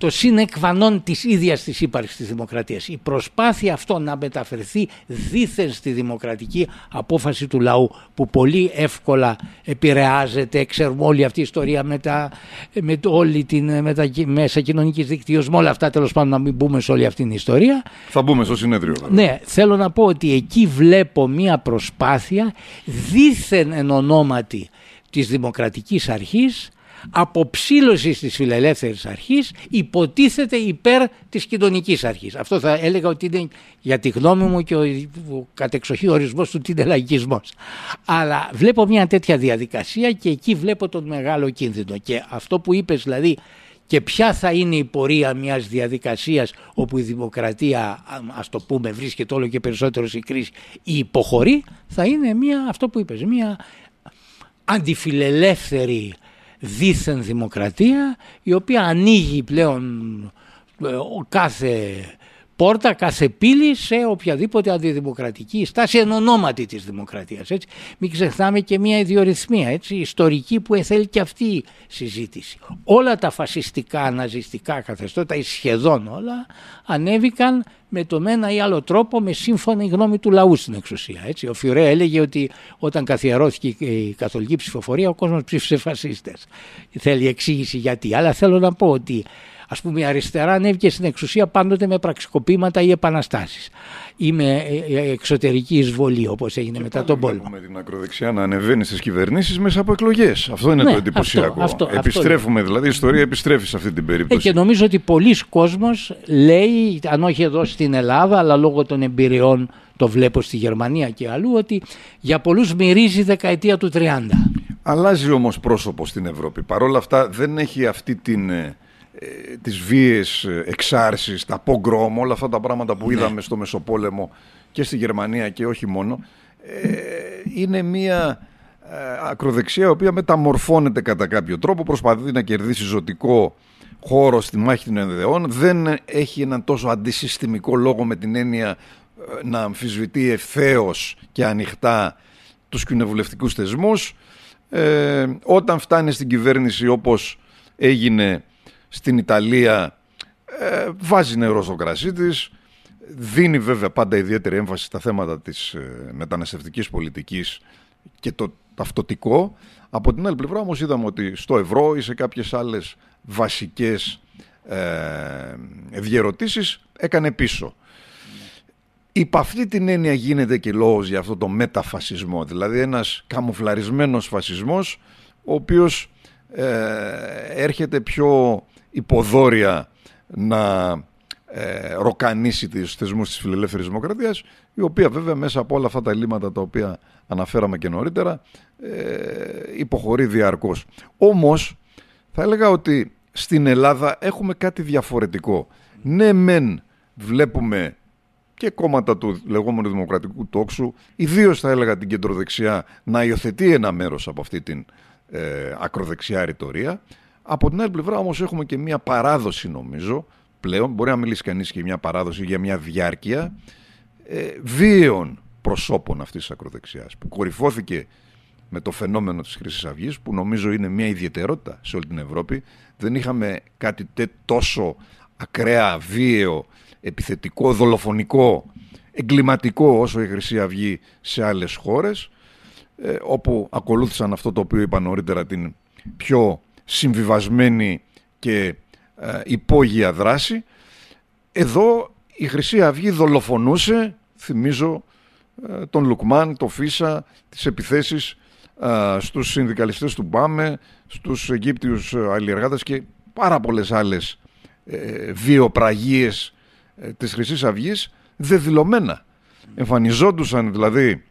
το συνεκβανόν της ίδιας της ύπαρξης της δημοκρατίας. Η προσπάθεια αυτό να μεταφερθεί δίθεν στη δημοκρατική απόφαση του λαού που πολύ εύκολα επηρεάζεται, ξέρουμε όλη αυτή η ιστορία με, τα, με το, όλη την με τα μέσα κοινωνικής δικτύωσης, με όλα αυτά τέλος πάντων να μην μπούμε σε όλη αυτή την ιστορία. Θα μπούμε στο συνέδριο. Ναι, θέλω να πω ότι εκεί βλέπω μία προσπάθεια δίθεν εν ονόματι της δημοκρατικής αρχής αποψήλωσης της φιλελεύθερης αρχής υποτίθεται υπέρ της κοινωνικής αρχής. Αυτό θα έλεγα ότι είναι για τη γνώμη μου και ο, ο κατεξοχή ορισμός του τι είναι λαϊκισμός. Αλλά βλέπω μια τέτοια διαδικασία και εκεί βλέπω τον μεγάλο κίνδυνο. Και αυτό που είπες δηλαδή και ποια θα είναι η πορεία μιας διαδικασίας όπου η δημοκρατία ας το πούμε βρίσκεται όλο και περισσότερο σε κρίση ή υποχωρεί θα είναι μια, αυτό που είπες, μια αντιφιλελεύθερη δίθεν δημοκρατία η οποία ανοίγει πλέον ε, κάθε πόρτα, κάθε πύλη σε οποιαδήποτε αντιδημοκρατική στάση εν ονόματι της δημοκρατίας. Έτσι. Μην ξεχνάμε και μια ιδιορυθμία έτσι, ιστορική που θέλει και αυτή η συζήτηση. Όλα τα φασιστικά, ναζιστικά καθεστώτα ή σχεδόν όλα ανέβηκαν με τον ένα ή άλλο τρόπο με σύμφωνη γνώμη του λαού στην εξουσία. Έτσι. Ο Φιουρέ έλεγε ότι όταν καθιερώθηκε η καθολική ψηφοφορία ο κόσμος ψήφισε φασίστες. Θέλει εξήγηση γιατί. Αλλά θέλω να πω ότι Α πούμε η αριστερά ανέβηκε στην εξουσία πάντοτε με πραξικοπήματα ή επαναστάσεις ή με ε, ε, εξωτερική εισβολή όπως έγινε και μετά τον πόλεμο. Έχουμε την ακροδεξιά να ανεβαίνει στις κυβερνήσεις μέσα από εκλογές. Αυτό είναι ναι, το εντυπωσιακό. Αυτό, αυτό, Επιστρέφουμε δηλαδή, η ιστορία επιστρέφει σε αυτή την περίπτωση. Ε, και νομίζω ότι πολλοί κόσμος λέει, αν όχι εδώ στην Ελλάδα, αλλά λόγω των εμπειριών το βλέπω στη Γερμανία και αλλού, ότι για πολλούς μυρίζει η δεκαετία του 30. Αλλάζει όμως πρόσωπο στην Ευρώπη. Παρ' όλα αυτά δεν έχει αυτή την ε, τις βίες ε, εξάρσεις, τα πογκρόμ, όλα αυτά τα πράγματα που ναι. είδαμε στο Μεσοπόλεμο και στη Γερμανία και όχι μόνο, ε, είναι μια ακροδεξιά η οποία μεταμορφώνεται κατά κάποιο τρόπο, προσπαθεί να κερδίσει ζωτικό χώρο στη μάχη των ενδεών, δεν έχει έναν τόσο αντισυστημικό λόγο με την έννοια να αμφισβητεί ευθέως και ανοιχτά τους κοινοβουλευτικούς θεσμούς. Ε, όταν φτάνει στην κυβέρνηση όπως έγινε στην Ιταλία ε, βάζει νερό στο κρασί της, δίνει βέβαια πάντα ιδιαίτερη έμφαση στα θέματα της ε, μεταναστευτικής πολιτικής και το ταυτοτικό. Από την άλλη πλευρά όμως είδαμε ότι στο ευρώ ή σε κάποιες άλλες βασικές ε, διερωτήσεις έκανε πίσω. Υπ' αυτή την έννοια γίνεται και λόγος για αυτό το μεταφασισμό, δηλαδή ένας καμουφλαρισμένος φασισμός ο οποίος ε, έρχεται πιο υποδόρια να ε, ροκανίσει τις θεσμούς της φιλελεύθερης δημοκρατίας η οποία βέβαια μέσα από όλα αυτά τα ελλείμματα τα οποία αναφέραμε και νωρίτερα ε, υποχωρεί διαρκώς. Όμως θα έλεγα ότι στην Ελλάδα έχουμε κάτι διαφορετικό. Ναι μεν βλέπουμε και κόμματα του λεγόμενου δημοκρατικού τόξου, ιδίως θα έλεγα την κεντροδεξιά, να υιοθετεί ένα μέρος από αυτή την ε, ακροδεξιά ρητορία. Από την άλλη πλευρά όμως έχουμε και μια παράδοση νομίζω πλέον, μπορεί να μιλήσει κανείς και μια παράδοση για μια διάρκεια ε, βίαιων προσώπων αυτής της ακροδεξιάς που κορυφώθηκε με το φαινόμενο της Χρυσής Αυγής που νομίζω είναι μια ιδιαιτερότητα σε όλη την Ευρώπη. Δεν είχαμε κάτι τόσο ακραία, βίαιο, επιθετικό, δολοφονικό, εγκληματικό όσο η Χρυσή Αυγή σε άλλες χώρες ε, όπου ακολούθησαν αυτό το οποίο είπα νωρίτερα την πιο συμβιβασμένη και ε, υπόγεια δράση. Εδώ η Χρυσή Αυγή δολοφονούσε, θυμίζω, ε, τον Λουκμάν, τον Φίσα, τις επιθέσεις ε, στους συνδικαλιστές του Μπάμε, στους Αιγύπτιους αλλιεργάτες και πάρα πολλές άλλες ε, βιοπραγίες της Χρυσής Αυγής δεδηλωμένα. Εμφανιζόντουσαν δηλαδή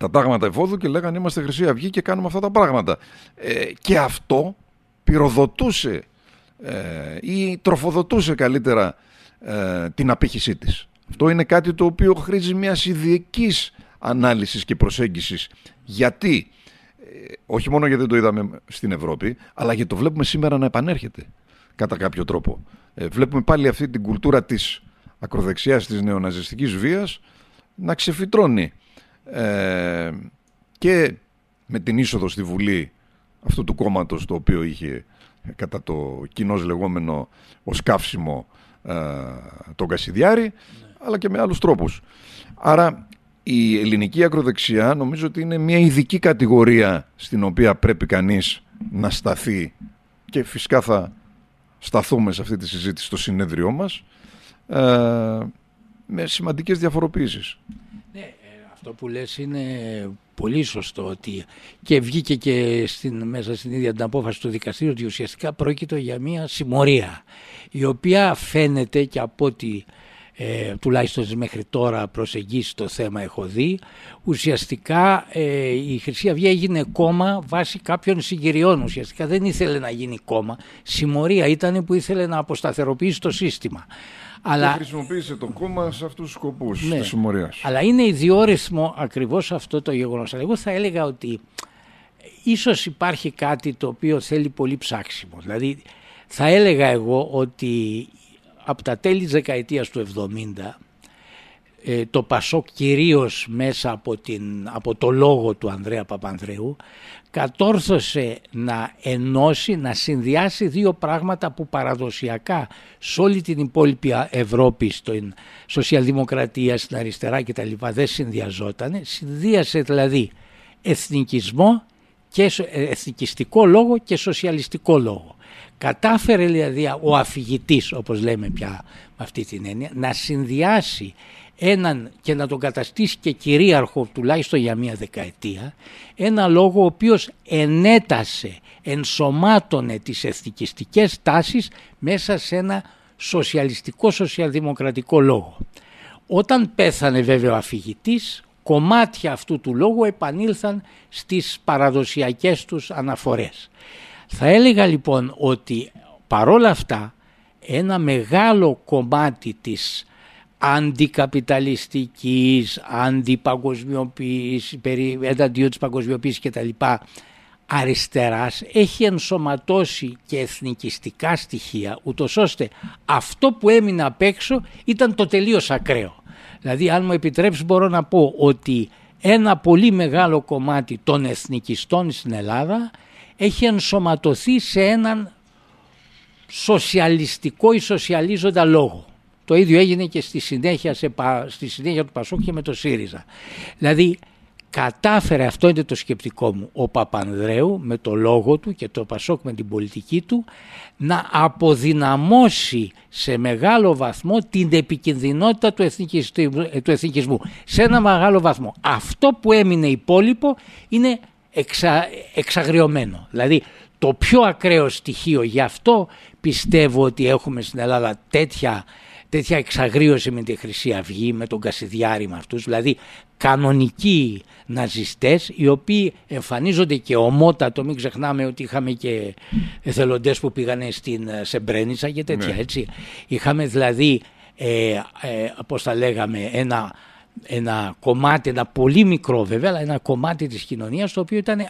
τα τάγματα εφόδου και λέγανε είμαστε Χρυσή Αυγή και κάνουμε αυτά τα πράγματα. Ε, και αυτό πυροδοτούσε ε, ή τροφοδοτούσε καλύτερα ε, την απήχησή της. Αυτό είναι κάτι το οποίο χρήζει μιας ειδικής ανάλυσης και προσέγγισης. Γιατί, ε, όχι μόνο γιατί το είδαμε στην Ευρώπη, αλλά γιατί το βλέπουμε σήμερα να επανέρχεται κατά κάποιο τρόπο. Ε, βλέπουμε πάλι αυτή την κουλτούρα της ακροδεξιάς της νεοναζιστικής βίας να ξεφυτρώνει ε, και με την είσοδο στη Βουλή αυτού του κόμματος το οποίο είχε κατά το κοινό λεγόμενο ως καύσιμο ε, τον Κασιδιάρη ναι. αλλά και με άλλους τρόπους. Άρα η ελληνική ακροδεξιά νομίζω ότι είναι μια ειδική κατηγορία στην οποία πρέπει κανείς να σταθεί και φυσικά θα σταθούμε σε αυτή τη συζήτηση στο συνέδριό μας ε, με σημαντικές διαφοροποίησεις. Ναι, ε, αυτό που λες είναι πολύ σωστό ότι και βγήκε και στην, μέσα στην ίδια την απόφαση του δικαστήριου ότι ουσιαστικά πρόκειται για μια συμμορία η οποία φαίνεται και από ό,τι ε, τουλάχιστον μέχρι τώρα προσεγγίσει το θέμα έχω δει ουσιαστικά ε, η Χρυσή Αυγή έγινε κόμμα βάσει κάποιων συγκυριών. Ουσιαστικά δεν ήθελε να γίνει κόμμα. Συμμορία ήταν που ήθελε να αποσταθεροποιήσει το σύστημα αλλά... Και χρησιμοποίησε το κόμμα σε αυτούς τους σκοπούς ναι. της συμμορίας. Αλλά είναι ιδιόρυθμο ακριβώς αυτό το γεγονός. Αλλά εγώ θα έλεγα ότι ίσως υπάρχει κάτι το οποίο θέλει πολύ ψάξιμο. Δηλαδή θα έλεγα εγώ ότι από τα τέλη της δεκαετίας του 70 ε, το Πασόκ κυρίως μέσα από, την, από το λόγο του Ανδρέα Παπανδρέου κατόρθωσε να ενώσει, να συνδυάσει δύο πράγματα που παραδοσιακά σε όλη την υπόλοιπη Ευρώπη, στην σοσιαλδημοκρατία, στην αριστερά κτλ. δεν συνδυαζόταν. Συνδύασε δηλαδή εθνικισμό και ε, εθνικιστικό λόγο και σοσιαλιστικό λόγο. Κατάφερε δηλαδή ο αφηγητής όπως λέμε πια με αυτή την έννοια να συνδυάσει έναν και να τον καταστήσει και κυρίαρχο τουλάχιστον για μία δεκαετία ένα λόγο ο οποίος ενέτασε, ενσωμάτωνε τις εθνικιστικές τάσεις μέσα σε ένα σοσιαλιστικό σοσιαλδημοκρατικό λόγο. Όταν πέθανε βέβαια ο αφηγητής κομμάτια αυτού του λόγου επανήλθαν στις παραδοσιακές τους αναφορές. Θα έλεγα λοιπόν ότι παρόλα αυτά ένα μεγάλο κομμάτι της αντικαπιταλιστικής, αντιπαγκοσμιοποίησης, περί, εναντίον της παγκοσμιοποίησης κτλ. αριστεράς έχει ενσωματώσει και εθνικιστικά στοιχεία ούτως ώστε αυτό που έμεινε απ' έξω ήταν το τελείως ακραίο. Δηλαδή αν μου επιτρέψεις μπορώ να πω ότι ένα πολύ μεγάλο κομμάτι των εθνικιστών στην Ελλάδα έχει ενσωματωθεί σε έναν σοσιαλιστικό ή σοσιαλίζοντα λόγο. Το ίδιο έγινε και στη συνέχεια, σε, στη συνέχεια του Πασόκ και με το ΣΥΡΙΖΑ. Δηλαδή κατάφερε, αυτό είναι το σκεπτικό μου, ο Παπανδρέου με το λόγο του και το Πασόκ με την πολιτική του να αποδυναμώσει σε μεγάλο βαθμό την επικινδυνότητα του, του εθνικισμού. Σε ένα μεγάλο βαθμό. Αυτό που έμεινε υπόλοιπο είναι εξα, εξαγριωμένο. Δηλαδή το πιο ακραίο στοιχείο, γι' αυτό πιστεύω ότι έχουμε στην Ελλάδα τέτοια τέτοια εξαγρίωση με τη Χρυσή Αυγή, με τον Κασιδιάρη με αυτούς, δηλαδή κανονικοί ναζιστές οι οποίοι εμφανίζονται και ομότατο, μην ξεχνάμε ότι είχαμε και εθελοντές που πήγανε στην Σεμπρένιτσα και τέτοια ναι. έτσι. Είχαμε δηλαδή, ε, ε, πώς τα λέγαμε, ένα ένα κομμάτι, ένα πολύ μικρό βέβαια, αλλά ένα κομμάτι της κοινωνίας το οποίο ήταν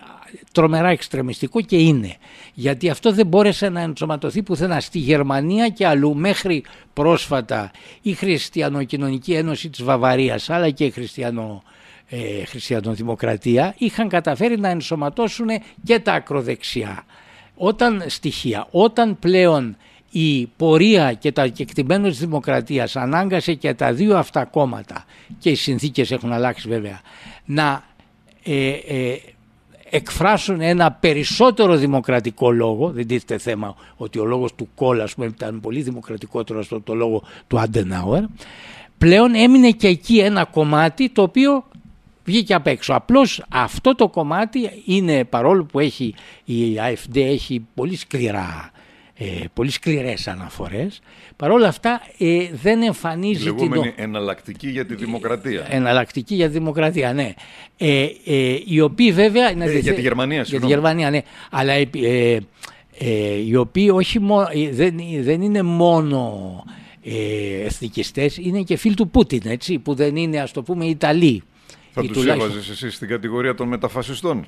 τρομερά εξτρεμιστικό και είναι. Γιατί αυτό δεν μπόρεσε να ενσωματωθεί πουθενά στη Γερμανία και αλλού μέχρι πρόσφατα η Χριστιανοκοινωνική Ένωση της Βαβαρίας αλλά και η Χριστιανο, ε, Χριστιανοδημοκρατία είχαν καταφέρει να ενσωματώσουν και τα ακροδεξιά. Όταν στοιχεία, όταν πλέον η πορεία και τα κεκτημένο της δημοκρατίας ανάγκασε και τα δύο αυτά κόμματα και οι συνθήκες έχουν αλλάξει βέβαια να ε, ε, εκφράσουν ένα περισσότερο δημοκρατικό λόγο δεν τίθεται θέμα ότι ο λόγος του Κόλλα ήταν πολύ δημοκρατικότερο στο το λόγο του Αντενάουερ πλέον έμεινε και εκεί ένα κομμάτι το οποίο βγήκε απ' έξω. Απλώς αυτό το κομμάτι είναι παρόλο που έχει η AFD έχει πολύ σκληρά ε, πολύ σκληρές αναφορές. Παρ' όλα αυτά ε, δεν εμφανίζει... Λεγόμενη την... εναλλακτική για τη δημοκρατία. Εναλλακτική για τη δημοκρατία, ναι. Ε, ε, η οποία βέβαια... Ε, για τη Γερμανία, Για τη Γερμανία, ναι. Αλλά ε, ε, οι οποίοι όχι μό, δεν, δεν είναι μόνο ε, εθνικιστές, είναι και φίλοι του Πούτιν, έτσι, που δεν είναι, ας το πούμε, Ιταλοί. Θα τους έβαζες εσύ στην κατηγορία των μεταφασιστών;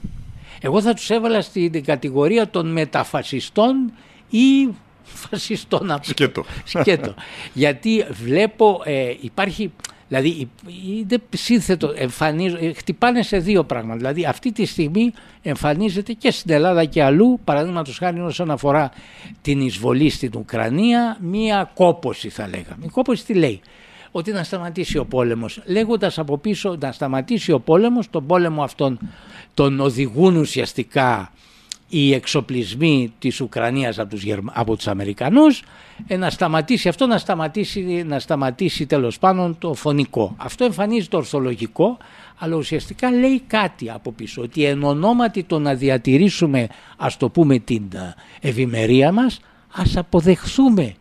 Εγώ θα τους έβαλα στην κατηγορία των μεταφασιστών ή φασιστών. Σκέτο. Σκέτο. Γιατί βλέπω ε, υπάρχει... Δηλαδή είναι σύνθετο, εμφανίζω, χτυπάνε σε δύο πράγματα. Δηλαδή αυτή τη στιγμή εμφανίζεται και στην Ελλάδα και αλλού, παραδείγματος χάρη όσον αφορά την εισβολή στην Ουκρανία, μία κόποση θα λέγαμε. Η κόποση τι λέει, ότι να σταματήσει ο πόλεμος, λέγοντας από πίσω να σταματήσει ο πόλεμος, τον πόλεμο αυτόν τον οδηγούν ουσιαστικά οι εξοπλισμοί της Ουκρανίας από τους, από τους Αμερικανούς ε, να σταματήσει αυτό, να σταματήσει, να σταματήσει τέλος πάντων το φωνικό. Αυτό εμφανίζει το ορθολογικό, αλλά ουσιαστικά λέει κάτι από πίσω, ότι εν ονόματι το να διατηρήσουμε ας το πούμε την ε, ευημερία μας, ας αποδεχθούμε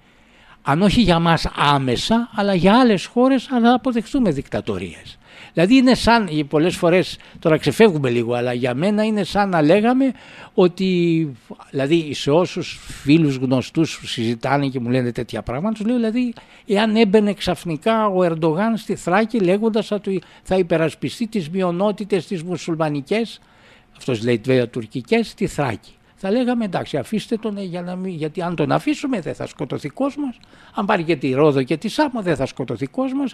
αν όχι για μας άμεσα, αλλά για άλλες χώρες να αποδεχθούμε δικτατορίες. Δηλαδή είναι σαν, πολλές φορές τώρα ξεφεύγουμε λίγο, αλλά για μένα είναι σαν να λέγαμε ότι, δηλαδή σε όσους φίλους γνωστούς συζητάνε και μου λένε τέτοια πράγματα, τους λέω δηλαδή εάν έμπαινε ξαφνικά ο Ερντογάν στη Θράκη λέγοντας ότι θα υπερασπιστεί τις μειονότητες τις μουσουλμανικές, αυτός λέει βέβαια τουρκικές, στη Θράκη θα λέγαμε εντάξει αφήστε τον ε, για να μην, γιατί αν τον αφήσουμε δεν θα σκοτωθεί κόσμος, αν πάρει και τη Ρόδο και τη Σάμο δεν θα σκοτωθεί κόσμος,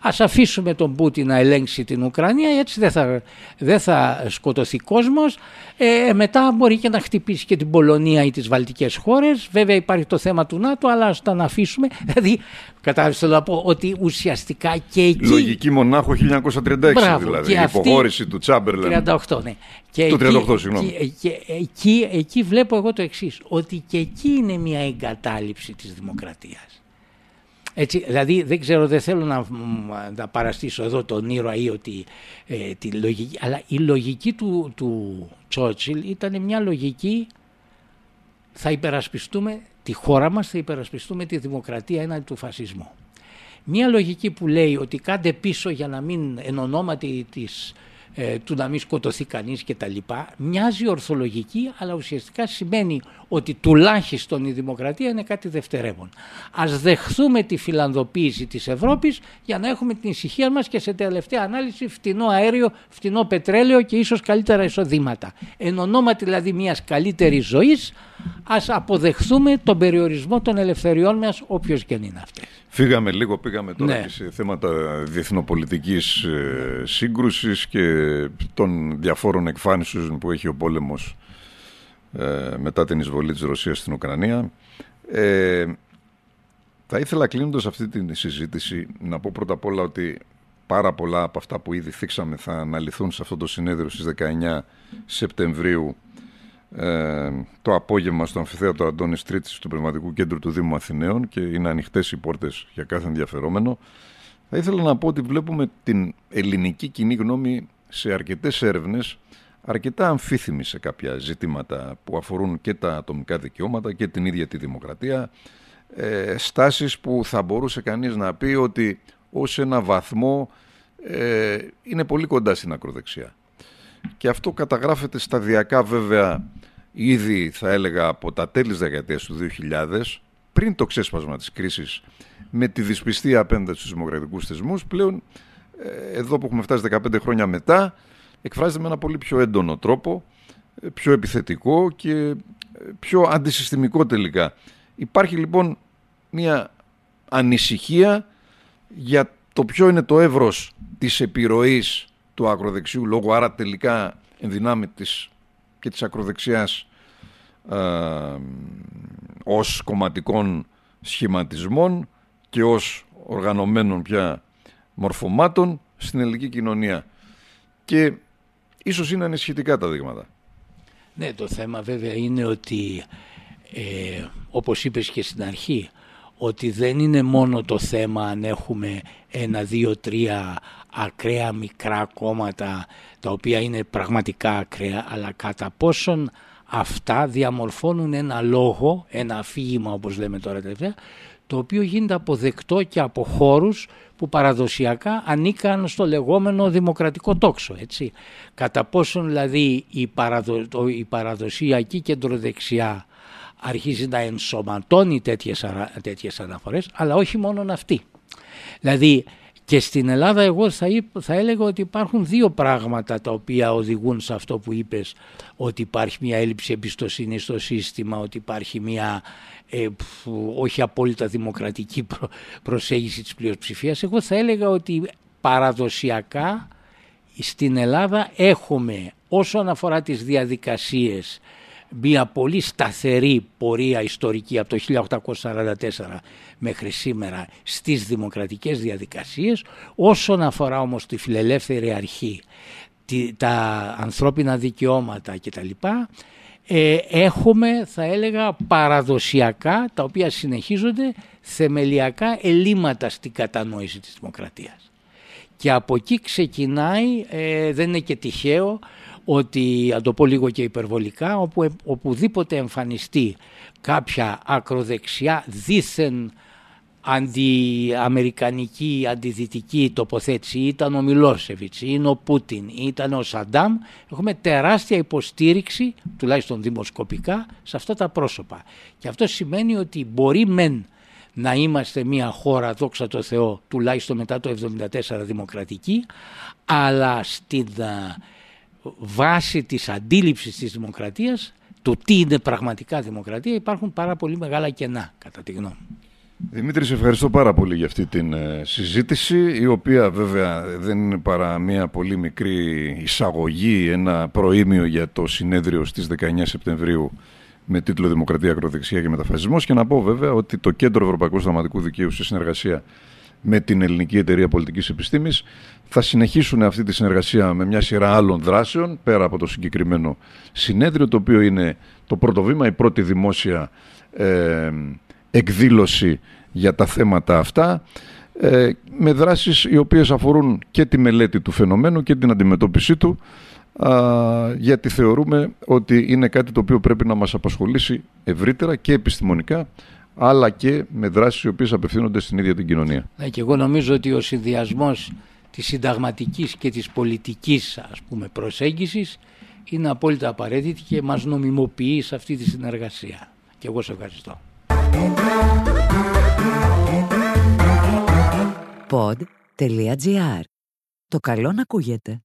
ας αφήσουμε τον Πούτιν να ελέγξει την Ουκρανία έτσι δεν θα, δεν θα σκοτωθεί κόσμος, ε, μετά μπορεί και να χτυπήσει και την Πολωνία ή τις Βαλτικές χώρες, βέβαια υπάρχει το θέμα του ΝΑΤΟ αλλά ας τον αφήσουμε, δηλαδή κατάλαβες θέλω να πω ότι ουσιαστικά και εκεί... Λογική μονάχο 1936 Μπράβο, δηλαδή, η υποχώρηση του Τσάμπερλεν. 38 ναι. Και το 38, συγγνώμη. Και, και, εκεί, εκεί βλέπω εγώ το εξής, ότι και εκεί είναι μια εγκατάλειψη της δημοκρατίας. Έτσι, δηλαδή δεν ξέρω, δεν θέλω να, να παραστήσω εδώ τον ήρωα ή ότι ε, τη λογική, αλλά η λογική του, του Τσότσιλ ήταν μια λογική θα υπερασπιστούμε τη χώρα μας, θα υπερασπιστούμε τη δημοκρατία έναντι του φασισμού. Μια λογική που λέει ότι κάντε πίσω για να μην εν ονόματι της ε, του να μην σκοτωθεί κανείς και τα λοιπά, μοιάζει ορθολογική αλλά ουσιαστικά σημαίνει ότι τουλάχιστον η δημοκρατία είναι κάτι δευτερεύον. Ας δεχθούμε τη φιλανδοποίηση της Ευρώπης για να έχουμε την ησυχία μας και σε τελευταία ανάλυση φτηνό αέριο, φτηνό πετρέλαιο και ίσως καλύτερα εισοδήματα. Εν ονόματι δηλαδή μιας καλύτερης ζωής ας αποδεχθούμε τον περιορισμό των ελευθεριών μας όποιος και είναι αυτό. Φύγαμε λίγο, πήγαμε τώρα ναι. και σε θέματα διεθνοπολιτικής ε, σύγκρουσης και των διαφόρων εκφάνισεων που έχει ο πόλεμος ε, μετά την εισβολή της Ρωσίας στην Ουκρανία. Ε, θα ήθελα κλείνοντας αυτή τη συζήτηση να πω πρώτα απ' όλα ότι πάρα πολλά από αυτά που ήδη θίξαμε θα αναλυθούν σε αυτό το συνέδριο στις 19 Σεπτεμβρίου ε, το απόγευμα στο αμφιθέατο Αντώνης Τρίτης του Πνευματικού Κέντρου του Δήμου Αθηναίων και είναι ανοιχτές οι πόρτες για κάθε ενδιαφερόμενο. Θα ήθελα να πω ότι βλέπουμε την ελληνική κοινή γνώμη σε αρκετές έρευνες αρκετά αμφίθυμη σε κάποια ζητήματα που αφορούν και τα ατομικά δικαιώματα και την ίδια τη δημοκρατία. Ε, στάσεις που θα μπορούσε κανείς να πει ότι ως ένα βαθμό ε, είναι πολύ κοντά στην ακροδεξιά. Και αυτό καταγράφεται σταδιακά βέβαια ήδη θα έλεγα από τα τέλη της δεκαετίας του 2000 πριν το ξέσπασμα της κρίσης με τη δυσπιστία απέναντι στους δημοκρατικούς θεσμούς πλέον ε, εδώ που έχουμε φτάσει 15 χρόνια μετά εκφράζεται με ένα πολύ πιο έντονο τρόπο ε, πιο επιθετικό και ε, πιο αντισυστημικό τελικά. Υπάρχει λοιπόν μια ανησυχία για το ποιο είναι το εύρος της επιρροής του ακροδεξιού λόγου, άρα τελικά ενδυνάμει της και της ακροδεξιάς ε, ως κομματικών σχηματισμών και ως οργανωμένων πια μορφωμάτων στην ελληνική κοινωνία. Και ίσως είναι ανησυχητικά τα δείγματα. Ναι, το θέμα βέβαια είναι ότι ε, όπως είπες και στην αρχή ότι δεν είναι μόνο το θέμα αν έχουμε ένα, δύο, τρία ακραία μικρά κόμματα τα οποία είναι πραγματικά ακραία αλλά κατά πόσον αυτά διαμορφώνουν ένα λόγο, ένα αφήγημα όπως λέμε τώρα τελευταία, το οποίο γίνεται αποδεκτό και από χώρους που παραδοσιακά ανήκαν στο λεγόμενο δημοκρατικό τόξο. Έτσι. Κατά πόσον δηλαδή η, παραδο, η παραδοσιακή κεντροδεξιά αρχίζει να ενσωματώνει τέτοιες, τέτοιες αναφορές, αλλά όχι μόνο αυτή. Δηλαδή και στην Ελλάδα εγώ θα, θα έλεγα ότι υπάρχουν δύο πράγματα τα οποία οδηγούν σε αυτό που είπες ότι υπάρχει μια έλλειψη εμπιστοσύνης στο σύστημα, ότι υπάρχει μια ε, όχι απόλυτα δημοκρατική προσέγγιση της πλειοψηφίας. Εγώ θα έλεγα ότι παραδοσιακά στην Ελλάδα έχουμε όσον αφορά τις διαδικασίες μια πολύ σταθερή πορεία ιστορική από το 1844 μέχρι σήμερα στις δημοκρατικές διαδικασίες όσον αφορά όμως τη φιλελεύθερη αρχή τα ανθρώπινα δικαιώματα κτλ ε, έχουμε θα έλεγα παραδοσιακά τα οποία συνεχίζονται θεμελιακά ελλείμματα στην κατανόηση της δημοκρατίας. Και από εκεί ξεκινάει, ε, δεν είναι και τυχαίο, ότι, αν το πω λίγο και υπερβολικά, όπου οπουδήποτε εμφανιστεί κάποια ακροδεξιά δίθεν αντιαμερικανική, αντιδυτική τοποθέτηση ήταν ο Μιλόσεβιτς, είναι ο Πούτιν, ήταν ο Σαντάμ έχουμε τεράστια υποστήριξη τουλάχιστον δημοσκοπικά σε αυτά τα πρόσωπα. Και αυτό σημαίνει ότι μπορεί μεν να είμαστε μια χώρα δόξα τω Θεώ τουλάχιστον μετά το 1974 δημοκρατική αλλά στην βάση της αντίληψης της δημοκρατίας του τι είναι πραγματικά δημοκρατία υπάρχουν πάρα πολύ μεγάλα κενά κατά τη γνώμη μου. Δημήτρη, σε ευχαριστώ πάρα πολύ για αυτή την ε, συζήτηση, η οποία βέβαια δεν είναι παρά μια πολύ μικρή εισαγωγή, ένα προήμιο για το συνέδριο στις 19 Σεπτεμβρίου με τίτλο Δημοκρατία, Ακροδεξιά και Μεταφασισμός και να πω βέβαια ότι το Κέντρο Ευρωπαϊκού Σταματικού Δικαίου σε συνεργασία με την Ελληνική Εταιρεία Πολιτικής Επιστήμης. Θα συνεχίσουν αυτή τη συνεργασία με μια σειρά άλλων δράσεων πέρα από το συγκεκριμένο συνέδριο το οποίο είναι το πρώτο βήμα, η πρώτη δημόσια ε, εκδήλωση για τα θέματα αυτά ε, με δράσεις οι οποίες αφορούν και τη μελέτη του φαινομένου και την αντιμετώπιση του γιατί θεωρούμε ότι είναι κάτι το οποίο πρέπει να μας απασχολήσει ευρύτερα και επιστημονικά αλλά και με δράσεις οι οποίες απευθύνονται στην ίδια την κοινωνία. Ναι, και εγώ νομίζω ότι ο συνδυασμός της συνταγματικής και της πολιτικής ας πούμε, προσέγγισης είναι απόλυτα απαραίτητη και μας νομιμοποιεί σε αυτή τη συνεργασία. Και εγώ σε ευχαριστώ. Pod.gr. Το καλό να ακούγεται.